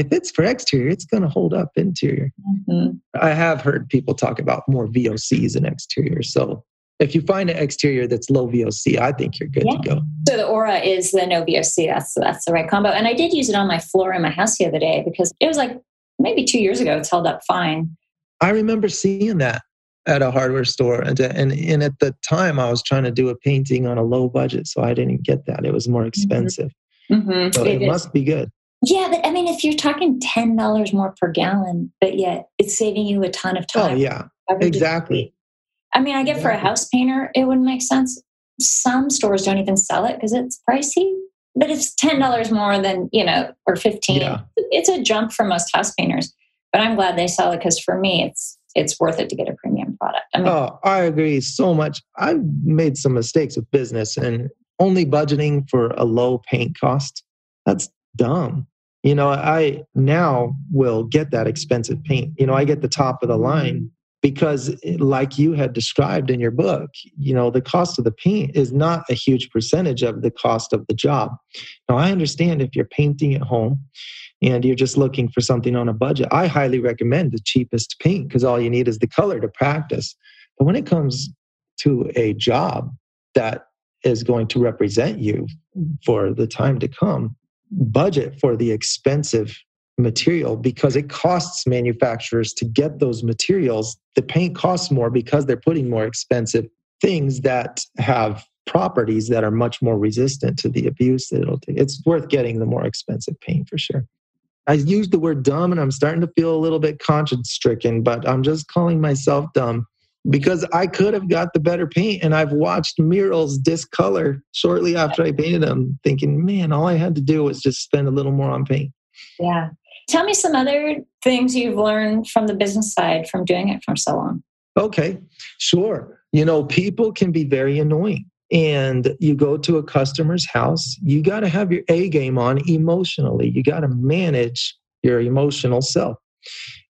if it's for exterior, it's going to hold up interior. Mm-hmm. I have heard people talk about more VOCs in exterior. So if you find an exterior that's low VOC, I think you're good yeah. to go. So the Aura is the no VOC. That's that's the right combo. And I did use it on my floor in my house the other day because it was like maybe two years ago. It's held up fine. I remember seeing that. at a hardware store. And, and, and at the time, I was trying to do a painting on a low budget, so I didn't get that. It was more mm-hmm. expensive. Mm-hmm. So it, it must be good. Yeah, but I mean, if you're talking ten dollars more per gallon, but yet it's saving you a ton of oh, time. Oh yeah, exactly. I mean, I get exactly. for a house painter, it wouldn't make sense. Some stores don't even sell it because it's pricey. But it's ten dollars more than you know, or fifteen. Yeah. It's a jump for most house painters. But I'm glad they sell it because for me, it's it's worth it to get a premium product. I mean, oh, I agree so much. I've made some mistakes with business and only budgeting for a low paint cost. That's dumb. You know, I now will get that expensive paint. You know, I get the top of the line because like you had described in your book you know the cost of the paint is not a huge percentage of the cost of the job now i understand if you're painting at home and you're just looking for something on a budget, I highly recommend the cheapest paint because all you need is the color to practice. But when it comes to a job that is going to represent you for the time to come, budget for the expensive material because it costs manufacturers to get those materials. The paint costs more because they're putting more expensive things that have properties that are much more resistant to the abuse that it'll take. It's worth getting the more expensive paint for sure. I used the word dumb and I'm starting to feel a little bit conscience stricken, but I'm just calling myself dumb because I could have got the better paint. And I've watched murals discolor shortly after I painted them, thinking, man, all I had to do was just spend a little more on paint. Yeah. Tell me some other things you've learned from the business side from doing it for so long. Okay, sure. You know, people can be very annoying and you go to a customer's house, you got to have your A game on emotionally. You got to manage your emotional self.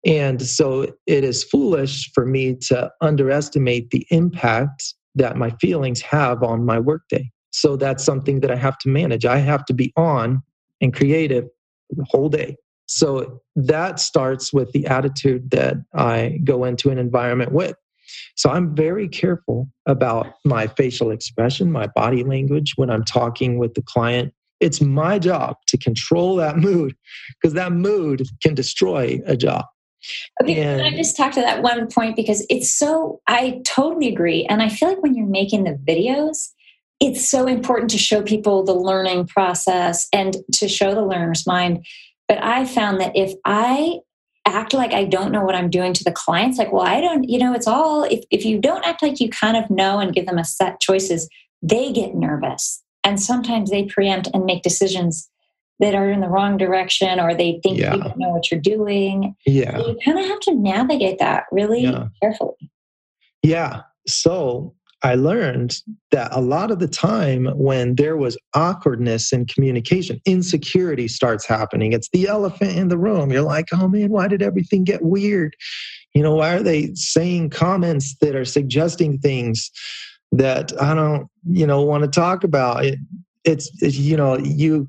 And so it is foolish for me to underestimate the impact that my feelings have on my workday. So that's something that I have to manage. I have to be on and creative the whole day. So that starts with the attitude that I go into an environment with. So I'm very careful about my facial expression, my body language when I'm talking with the client. It's my job to control that mood because that mood can destroy a job. Okay, and, can I just talk to that one point because it's so, I totally agree. And I feel like when you're making the videos, it's so important to show people the learning process and to show the learner's mind. But I found that if I act like I don't know what I'm doing to the clients. Like, well, I don't, you know, it's all, if, if you don't act like you kind of know and give them a set choices, they get nervous. And sometimes they preempt and make decisions that are in the wrong direction or they think yeah. you don't know what you're doing. Yeah. So you kind of have to navigate that really yeah. carefully. Yeah. So I learned that a lot of the time when there was awkwardness in communication, insecurity starts happening. It's the elephant in the room. You're like, oh man, why did everything get weird? You know, why are they saying comments that are suggesting things that I don't, you know, want to talk about? It, it's, you know, you,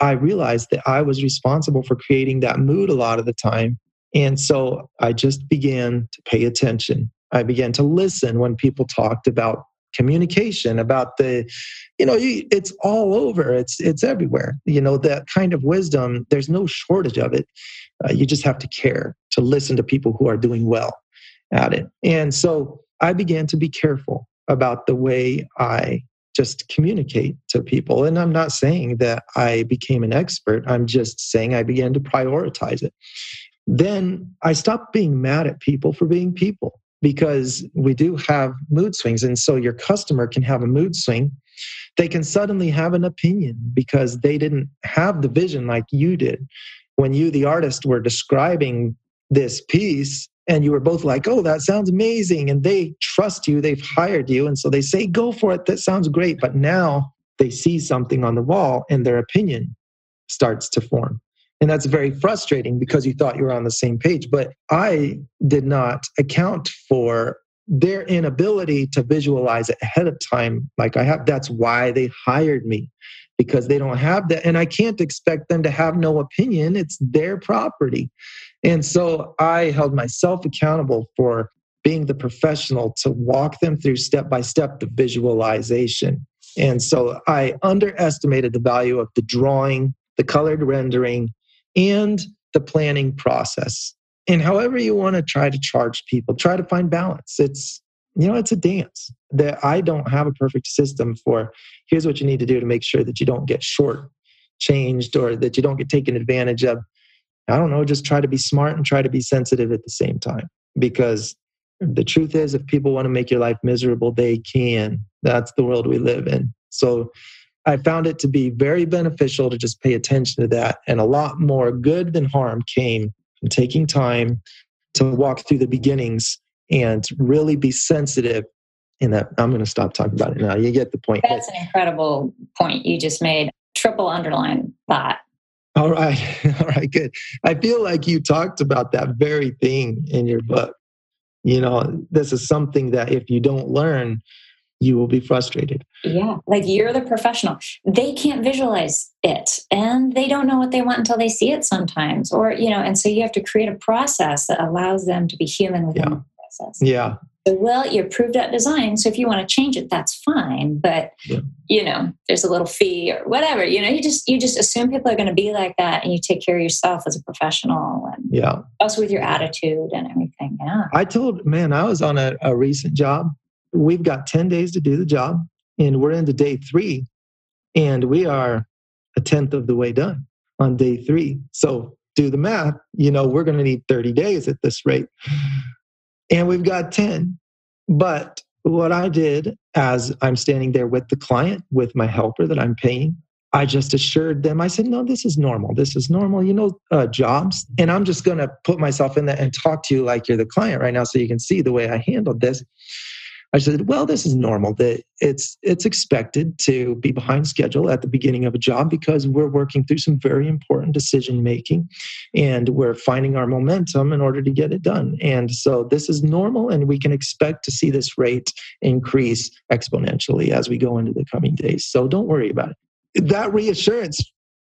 I realized that I was responsible for creating that mood a lot of the time. And so I just began to pay attention. I began to listen when people talked about communication about the you know it's all over. It's it's everywhere. You know that kind of wisdom there's no shortage of it. Uh, you just have to care to listen to people who are doing well at it. And so i began to be careful about the way i just communicate to people and i'm not saying that i became an expert i'm just saying i began to prioritize it then i stopped being mad at people for being people because we do have mood swings. And so your customer can have a mood swing. They can suddenly have an opinion because they didn't have the vision like you did. When you, the artist, were describing this piece, and you were both like, oh, that sounds amazing. And they trust you, they've hired you. And so they say, go for it. That sounds great. But now they see something on the wall and their opinion starts to form. And that's very frustrating because you thought you were on the same page. But I did not account for their inability to visualize it ahead of time like I have. That's why they hired me because they don't have that. And I can't expect them to have no opinion. It's their property. And so I held myself accountable for being the professional to walk them through step by step the visualization. And so I underestimated the value of the drawing, the colored rendering, and the planning process. and however you want to try to charge people, try to find balance. It's you know, it's a dance. That I don't have a perfect system for here's what you need to do to make sure that you don't get short changed or that you don't get taken advantage of. I don't know, just try to be smart and try to be sensitive at the same time. Because the truth is, if people want to make your life miserable, they can. That's the world we live in. So I found it to be very beneficial to just pay attention to that. And a lot more good than harm came from taking time to walk through the beginnings and really be sensitive. And that I'm going to stop talking about it now. You get the point. That's an incredible point you just made. Triple underline that. All right. All right. Good. I feel like you talked about that very thing in your book. You know, this is something that if you don't learn, you will be frustrated. Yeah, like you're the professional. They can't visualize it and they don't know what they want until they see it sometimes. Or, you know, and so you have to create a process that allows them to be human within yeah. the process. Yeah. Well, you approved that design. So if you want to change it, that's fine. But yeah. you know, there's a little fee or whatever. You know, you just you just assume people are going to be like that, and you take care of yourself as a professional, and yeah, also with your attitude and everything. Yeah. I told man, I was on a, a recent job we've got 10 days to do the job and we're into day three and we are a tenth of the way done on day three so do the math you know we're going to need 30 days at this rate and we've got 10 but what i did as i'm standing there with the client with my helper that i'm paying i just assured them i said no this is normal. This is normal. You know uh, jobs and i'm just going to put myself in that and talk to you like you're the client right now so you can see the way i handled this I said, well, this is normal. That it's it's expected to be behind schedule at the beginning of a job because we're working through some very important decision making and we're finding our momentum in order to get it done. And so this is normal and we can expect to see this rate increase exponentially as we go into the coming days. So don't worry about it. That reassurance,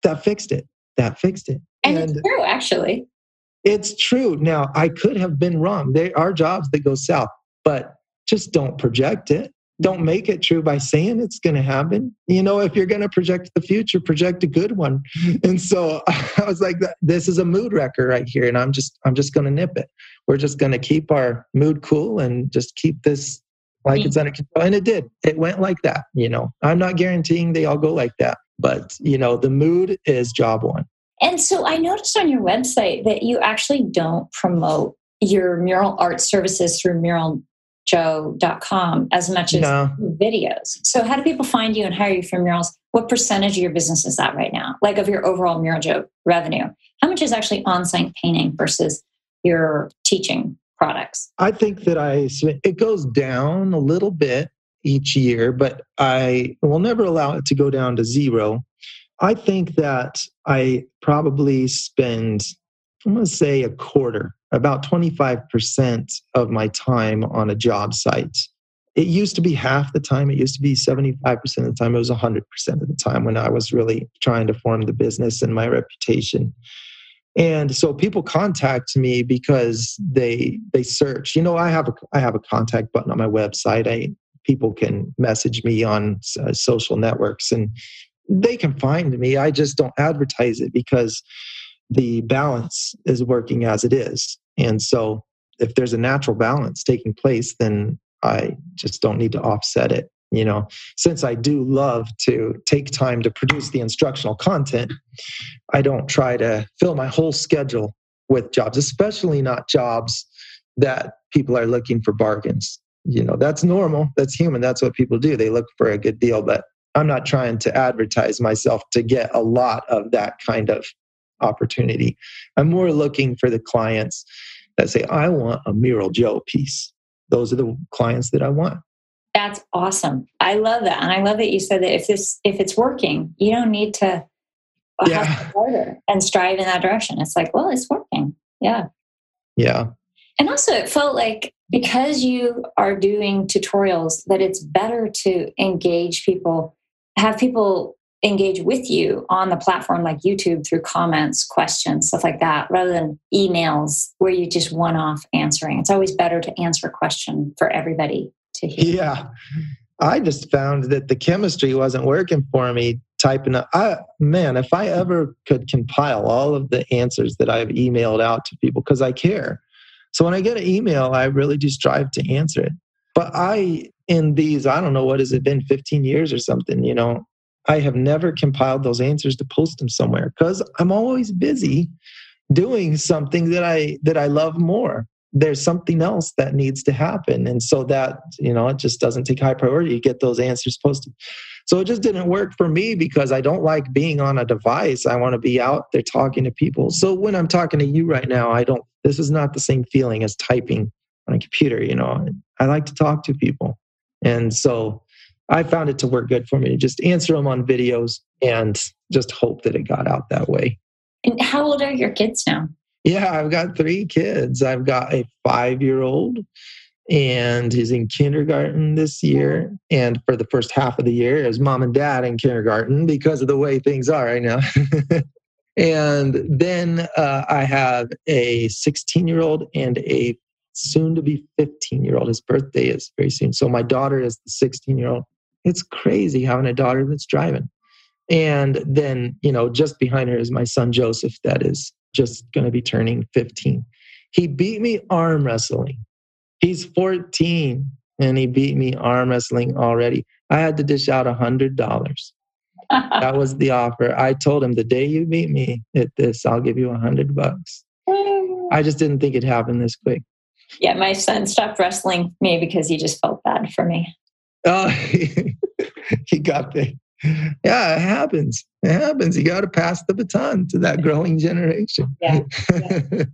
that fixed it. That fixed it. And, and it's true, actually. It's true. Now, I could have been wrong. There are jobs that go south, but just don't project it. Don't make it true by saying it's going to happen. You know, if you're going to project the future, project a good one. And so I was like, this is a mood wrecker right here. And I'm just, I'm just going to nip it. We're just going to keep our mood cool and just keep this like it's mm. under control. And it did. It went like that. You know, I'm not guaranteeing they all go like that, but you know, the mood is job one. And so I noticed on your website that you actually don't promote your mural art services through mural joe.com as much as no. videos. So, how do people find you and hire you for murals? What percentage of your business is that right now? Like of your overall Mural Joe revenue? How much is actually on site painting versus your teaching products? I think that I, it goes down a little bit each year, but I will never allow it to go down to zero. I think that I probably spend, I'm going to say a quarter about 25% of my time on a job site. It used to be half the time. It used to be 75% of the time. It was 100% of the time when I was really trying to form the business and my reputation. And so people contact me because they they search. You know, I have a I have a contact button on my website. I people can message me on uh, social networks and they can find me. I just don't advertise it because the balance is working as it is. And so if there's a natural balance taking place, then I just don't need to offset it. You know, since I do love to take time to produce the instructional content, I don't try to fill my whole schedule with jobs, especially not jobs that people are looking for bargains. You know, that's normal, that's human, that's what people do. They look for a good deal, but I'm not trying to advertise myself to get a lot of that kind of opportunity. I'm more looking for the clients that say, I want a Mural Joe piece. Those are the clients that I want. That's awesome. I love that. And I love that you said that if this if it's working, you don't need to yeah. harder and strive in that direction. It's like, well, it's working. Yeah. Yeah. And also it felt like because you are doing tutorials that it's better to engage people, have people engage with you on the platform like YouTube through comments, questions, stuff like that, rather than emails where you just one off answering. It's always better to answer a question for everybody to hear. Yeah. I just found that the chemistry wasn't working for me typing up. I man, if I ever could compile all of the answers that I've emailed out to people because I care. So when I get an email, I really do strive to answer it. But I in these, I don't know what has it been, 15 years or something, you know, I have never compiled those answers to post them somewhere because I'm always busy doing something that I that I love more. There's something else that needs to happen. And so that, you know, it just doesn't take high priority to get those answers posted. So it just didn't work for me because I don't like being on a device. I want to be out there talking to people. So when I'm talking to you right now, I don't, this is not the same feeling as typing on a computer, you know. I like to talk to people. And so I found it to work good for me to just answer them on videos and just hope that it got out that way. And how old are your kids now? Yeah, I've got three kids. I've got a five year old, and he's in kindergarten this year. And for the first half of the year, his mom and dad in kindergarten because of the way things are right now. and then uh, I have a 16 year old and a soon to be 15 year old. His birthday is very soon. So my daughter is the 16 year old. It's crazy having a daughter that's driving. And then, you know, just behind her is my son Joseph, that is just going to be turning 15. He beat me arm wrestling. He's 14 and he beat me arm wrestling already. I had to dish out a hundred dollars. that was the offer. I told him the day you beat me at this, I'll give you a hundred bucks. I just didn't think it happened this quick. Yeah, my son stopped wrestling me because he just felt bad for me. Oh, he got the yeah, it happens. It happens. You got to pass the baton to that growing generation. Yeah. yeah.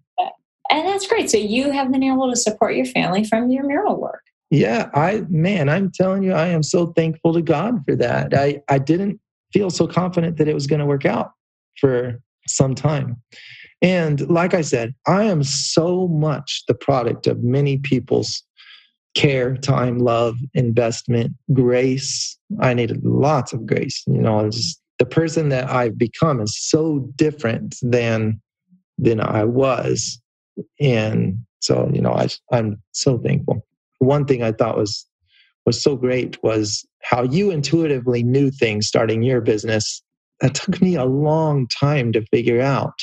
and that's great. So you have been able to support your family from your mural work. Yeah, I man, I'm telling you, I am so thankful to God for that. I I didn't feel so confident that it was going to work out for some time. And like I said, I am so much the product of many people's care, time, love, investment, grace. I needed lots of grace. You know, just the person that I've become is so different than than I was. And so, you know, I, I'm so thankful. One thing I thought was was so great was how you intuitively knew things starting your business. That took me a long time to figure out.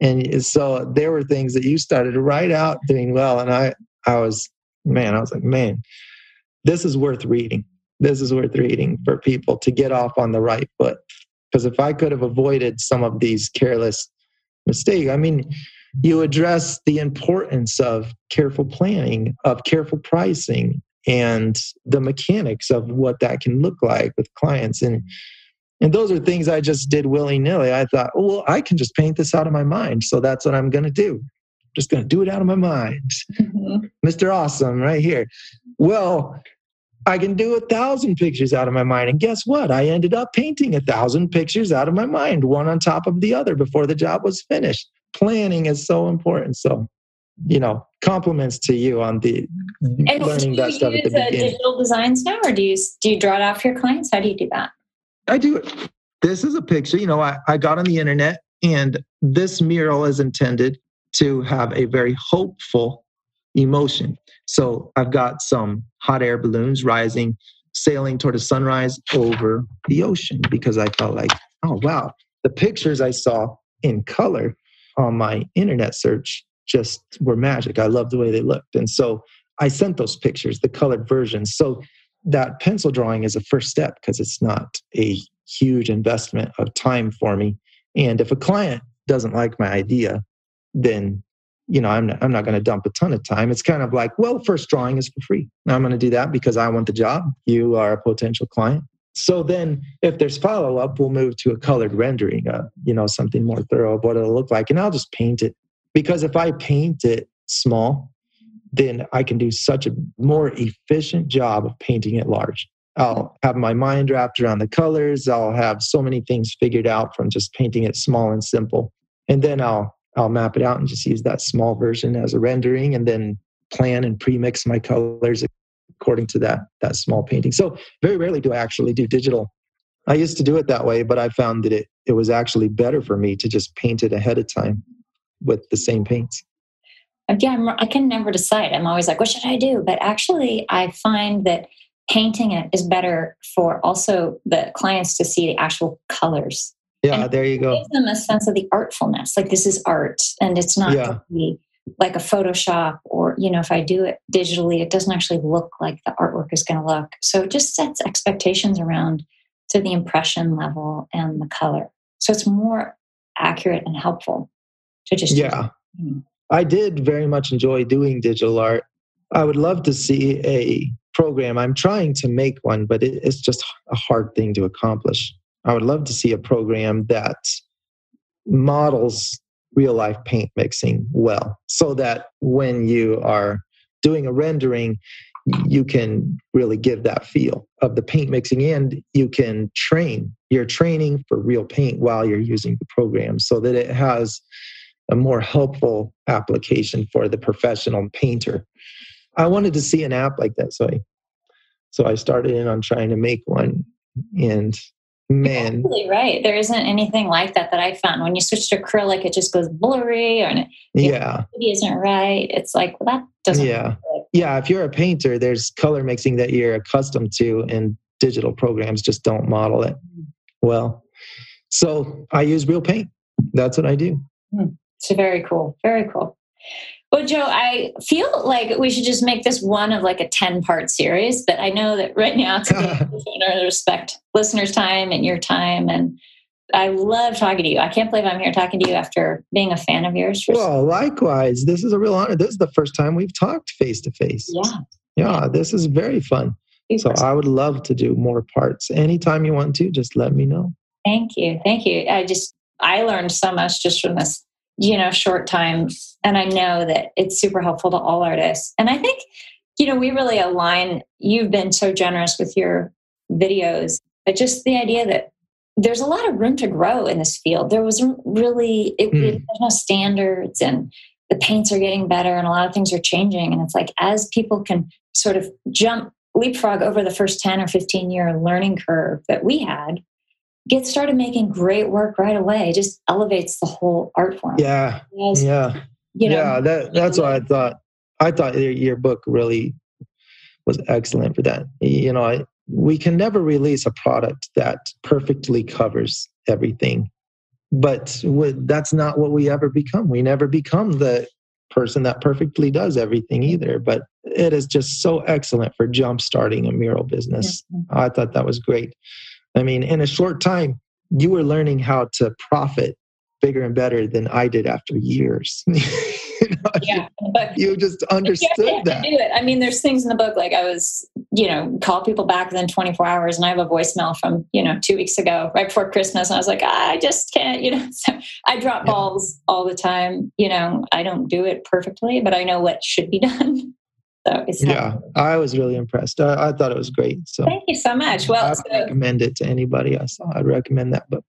And so there were things that you started right out doing well. And I, I was man, I was like, man, this is worth reading. This is worth reading for people to get off on the right foot. Because if I could have avoided some of these careless mistakes, I mean, you address the importance of careful planning, of careful pricing, and the mechanics of what that can look like with clients. And and those are things I just did willy nilly. I thought, oh, well, I can just paint this out of my mind. So that's what I'm going to do just going to do it out of my mind. Mm-hmm. Mr. Awesome, right here. Well, I can do a thousand pictures out of my mind. And guess what? I ended up painting a thousand pictures out of my mind, one on top of the other before the job was finished. Planning is so important. So, you know, compliments to you on the and learning that stuff at the beginning. Digital designs now, or do you do you draw it off your clients? How do you do that? I do it. This is a picture. You know, I, I got on the internet, and this mural is intended to have a very hopeful emotion. So I've got some hot air balloons rising, sailing toward a sunrise over the ocean because I felt like, oh, wow, the pictures I saw in color on my internet search just were magic. I loved the way they looked. And so I sent those pictures, the colored versions. So that pencil drawing is a first step because it's not a huge investment of time for me. And if a client doesn't like my idea, then you know i'm not, I'm not going to dump a ton of time. It's kind of like well first drawing is for free. I'm going to do that because i want the job. You are a potential client. So then if there's follow up we'll move to a colored rendering uh, you know something more thorough of what it'll look like. And i'll just paint it. Because if i paint it small then i can do such a more efficient job of painting it large. I'll have my mind wrapped around the colors. I'll have so many things figured out from just painting it small and simple. And then I'll I'll map it out and just use that small version as a rendering and then plan and pre-mix my colors according to that that small painting. So very rarely do I actually do digital. I used to do it that way, but I found that it it was actually better for me to just paint it ahead of time with the same paints. Again, I can never decide. I'm always like, what should I do? But actually, I find that painting it is better for also the clients to see the actual colors. Yeah, and there you go. gives them a sense of the artfulness. Like this is art, and it's not yeah. like a Photoshop or you know, if I do it digitally, it doesn't actually look like the artwork is going to look. So it just sets expectations around to the impression level and the color. So it's more accurate and helpful to just yeah. Hmm. I did very much enjoy doing digital art. I would love to see a program. I'm trying to make one, but it's just a hard thing to accomplish. I would love to see a program that models real life paint mixing well so that when you are doing a rendering, you can really give that feel of the paint mixing and you can train you're training for real paint while you're using the program so that it has a more helpful application for the professional painter. I wanted to see an app like that so i so i started in on trying to make one and man. right. There isn't anything like that that i found. When you switch to acrylic it just goes blurry or yeah. it isn't right. It's like well, that doesn't yeah. yeah if you're a painter there's color mixing that you're accustomed to and digital programs just don't model it well. So i use real paint. That's what i do. Hmm. it's very cool. Very cool well, Joe, I feel like we should just make this one of like a 10 part series, but I know that right now it's to respect listeners' time and your time. And I love talking to you. I can't believe I'm here talking to you after being a fan of yours. well, likewise. This is a real honor. This is the first time we've talked face to face. Yeah. Yeah, this is very fun. So I would love to do more parts. Anytime you want to, just let me know. Thank you. Thank you. I just, I learned so much just from this you know short time. And i know that it's super helpful to all artists. And i think you know we really align you've been so generous with your videos but just the idea that there's a lot of room to grow in this field. There was really it, mm. there's no standards and the paints are getting better and a lot of things are changing. And it's like as people can sort of jump leapfrog over the first 10 or 15 year learning curve that we had get started making great work right away. It just elevates the whole art form. Yeah. yeah. You know, yeah. That, that's what I thought. I thought your, your book really was excellent for that. You know, I, we can never release a product that perfectly covers everything, but that's not what we ever become. We never become the person that perfectly does everything either. But it is just so excellent for jump starting a mural business. Mm-hmm. I thought that was great. I mean, in a short time, you were learning how to profit bigger and better than I did after years. you, know, yeah, you just understood that. Do it. I mean, there's things in the book like I was, you know, call people back within 24 hours, and I have a voicemail from you know two weeks ago, right before Christmas, and I was like, I just can't, you know. So I drop yeah. balls all the time. You know, I don't do it perfectly, but I know what should be done. So yeah, I was really impressed. I, I, thought it was great. So thank you so much. Well, I so, recommend it to anybody I saw. I'd recommend that book.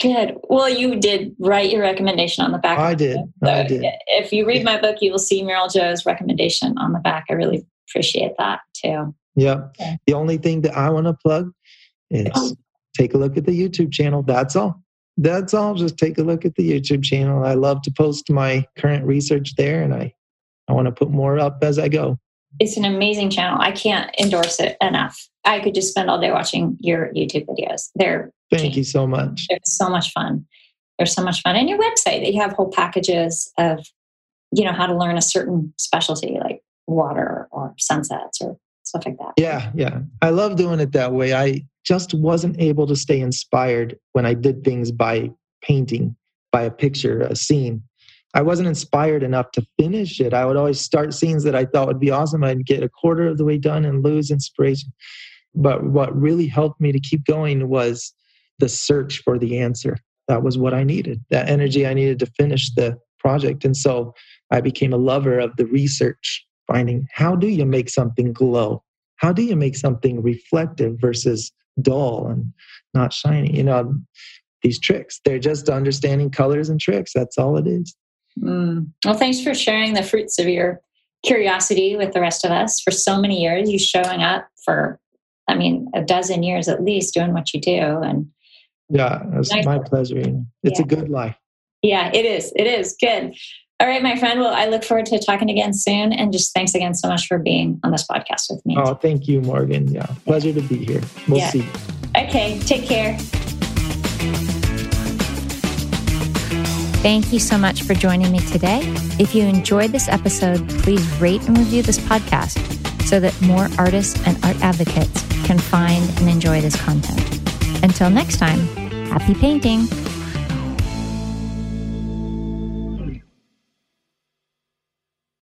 Good. Well, you did write your recommendation on the back. I did. So I did. If you read my book, you will see Mural Joe's recommendation on the back. I really appreciate that too. Yeah. Okay. The only thing that I want to plug is oh. take a look at the YouTube channel. That's all. That's all. Just take a look at the YouTube channel. I love to post my current research there, and I I want to put more up as I go it's an amazing channel. I can't endorse it enough. I could just spend all day watching your YouTube videos. They're thank you so much. They're so much fun. They're so much fun. And your website, that you have whole packages of, you know, how to learn a certain specialty like water or sunsets or stuff like that. Yeah, yeah. I love doing it that way. I just wasn't able to stay inspired when I did things by painting, by a picture, a scene. I wasn't inspired enough to finish it. I would always start scenes that I thought would be awesome. I'd get a quarter of the way done and lose inspiration. But what really helped me to keep going was the search for the answer. That was what I needed, that energy I needed to finish the project. And so I became a lover of the research, finding how do you make something glow? How do you make something reflective versus dull and not shiny? You know, these tricks, they're just understanding colors and tricks. That's all it is. Mm. Well, thanks for sharing the fruits of your curiosity with the rest of us for so many years. You showing up for, I mean, a dozen years at least doing what you do. And yeah, it's nice my pleasure. It's yeah. a good life. Yeah, it is. It is good. All right, my friend. Well, I look forward to talking again soon. And just thanks again so much for being on this podcast with me. Oh, thank you, Morgan. Yeah, pleasure to be here. We'll yeah. see. Okay, take care. Thank you so much for joining me today. If you enjoyed this episode, please rate and review this podcast so that more artists and art advocates can find and enjoy this content. Until next time, happy painting.